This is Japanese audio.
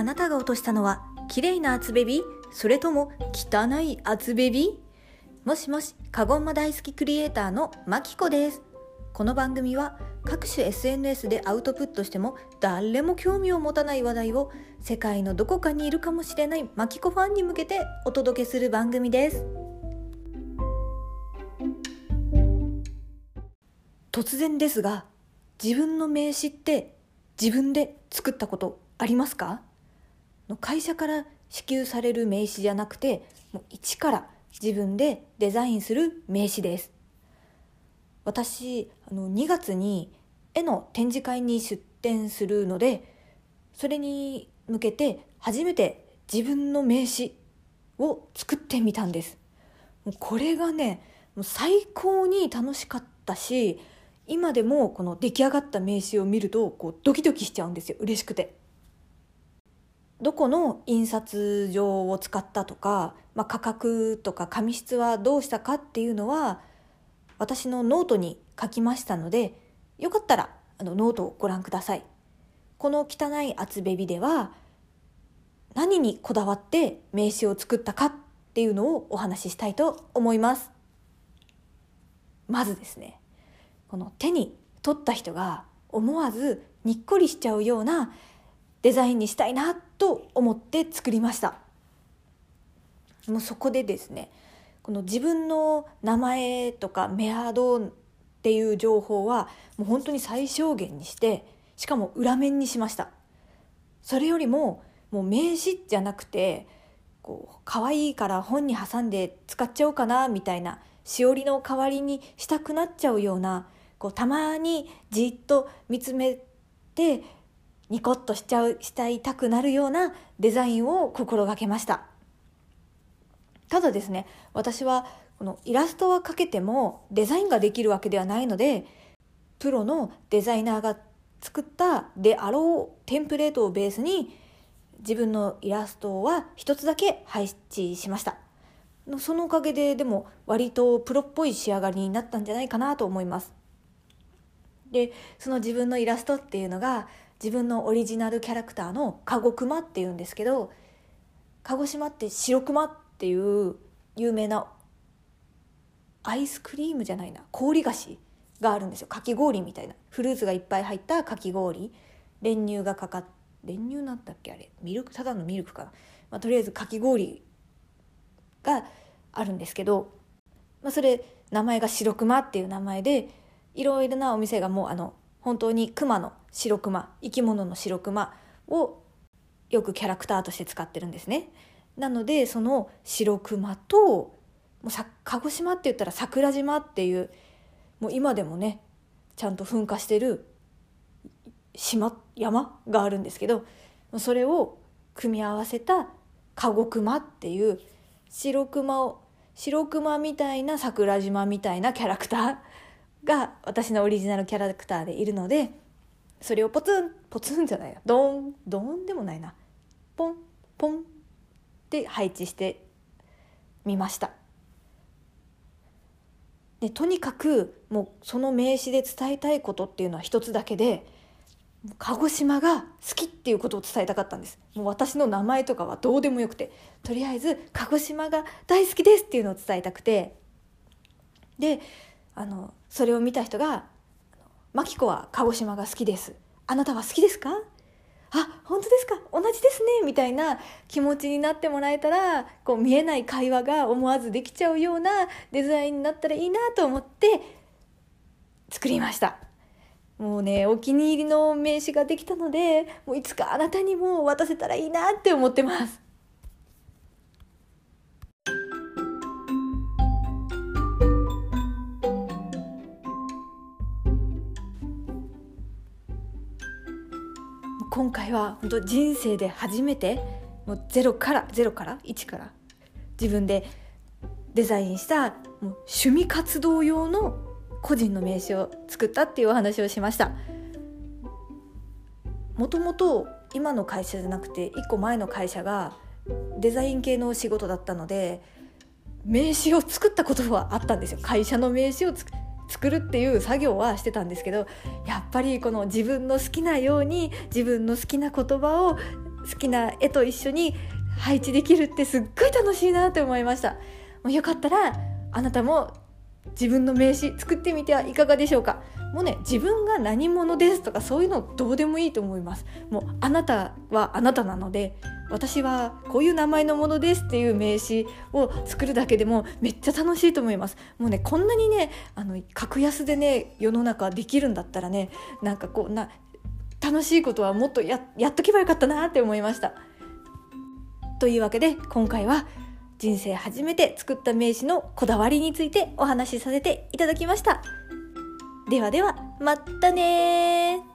あなたが落としたのは綺麗な厚ベビ？それとも汚い厚ベビ？もしもしカゴンマ大好きクリエイターのマキコです。この番組は各種 SNS でアウトプットしても誰も興味を持たない話題を世界のどこかにいるかもしれないマキコファンに向けてお届けする番組です。突然ですが自分の名刺って自分で作ったことありますか？の会社から支給される名刺じゃなくてもう一から自分でデザインする名刺です。私あの2月に絵の展示会に出展するのでそれに向けて初めて自分の名刺を作ってみたんです。もうこれがねもう最高に楽しかったし今でもこの出来上がった名刺を見るとこうドキドキしちゃうんですよ。嬉しくて。どこの印刷所を使ったとか、まあ、価格とか紙質はどうしたかっていうのは私のノートに書きましたのでよかったらあのノートをご覧ください。この汚い厚ベビでは何にこだわって名刺を作ったかっていうのをお話ししたいと思います。まずですねこの手に取った人が思わずにっこりしちゃうようなデザインにしたいなと思って作りました。もうそこでですねこの自分の名前とかメアドっていう情報はもう本当に最小限にしてしかも裏面にしました。それよりももう名刺じゃなくてこう可愛いから本に挟んで使っちゃおうかなみたいなしおりの代わりにしたくなっちゃうようなこうたまにじっと見つめてニコッとしちゃうしたいたくなるようなデザインを心がけました。ただですね私はこのイラストは描けてもデザインができるわけではないのでプロのデザイナーが作ったであろうテンプレートをベースに自分のイラストは一つだけ配置しました。そのおかげででも割とプロっぽい仕上がりになったんじゃないかなと思います。でその自分のイラストっていうのが自分のオリジナルキャラクターのカゴクマっていうんですけど鹿児島って白熊っていう有名なアイスクリームじゃないな氷菓子があるんですよ。かき氷みたいな。フルーツがいっぱい入ったかき氷。練乳がかかっ練乳なんだっけあれ？ミルク？ただのミルクかな、まあ、とりあえずかき氷があるんですけど、まあ、それ名前が白熊っていう名前でいろいろなお店がもうあの本当に熊の白熊生き物の白熊をよくキャラクターとして使ってるんですね。なのでその白熊ともうさ鹿児島って言ったら桜島っていうもう今でもねちゃんと噴火してる島山があるんですけどそれを組み合わせたカゴ熊っていう白熊を白熊みたいな桜島みたいなキャラクターが私のオリジナルキャラクターでいるのでそれをポツンポツンじゃないなドンドンでもないな。ポンポンって配置してみました。でとにかくもうその名詞で伝えたいことっていうのは一つだけで鹿児島が好きっていうことを伝えたかったんです。もう私の名前とかはどうでもよくて。とりあえず鹿児島が大好きですっていうのを伝えたくて。であのそれを見た人が「マキコは鹿児島が好きです。あなたは好きですか?」あ本当ですか？同じですね。みたいな気持ちになってもらえたらこう見えない会話が思わずできちゃうようなデザインになったらいいなと思って作りました。もうねお気に入りの名刺ができたのでもういつかあなたにも渡せたらいいなって思ってます。今回は本当人生で初めてもうゼロからゼロから？1から？自分でデザインしたもう趣味活動用の個人の名刺を作ったっていうお話をしました。もともと今の会社じゃなくて1個前の会社がデザイン系の仕事だったので名刺を作ったことはあったんですよ。会社の名刺を作作るっていう作業はしてたんですけどやっぱりこの自分の好きなように自分の好きな言葉を好きな絵と一緒に配置できるってすっごい楽しいなって思いました。もうよかったらあなたも自分の名刺作ってみてはいかがでしょうか？もうね自分が何者ですとかそういうのどうでもいいと思います。もうあなたはあなたなので私はこういう名前のものですっていう名刺を作るだけでもめっちゃ楽しいと思います。もうねこんなにねあの格安でね世の中できるんだったらねなんかこうな楽しいことはもっとやっとけばよかったなって思いました。というわけで今回は人生初めて作った名刺のこだわりについてお話しさせていただきました。ではでは、またね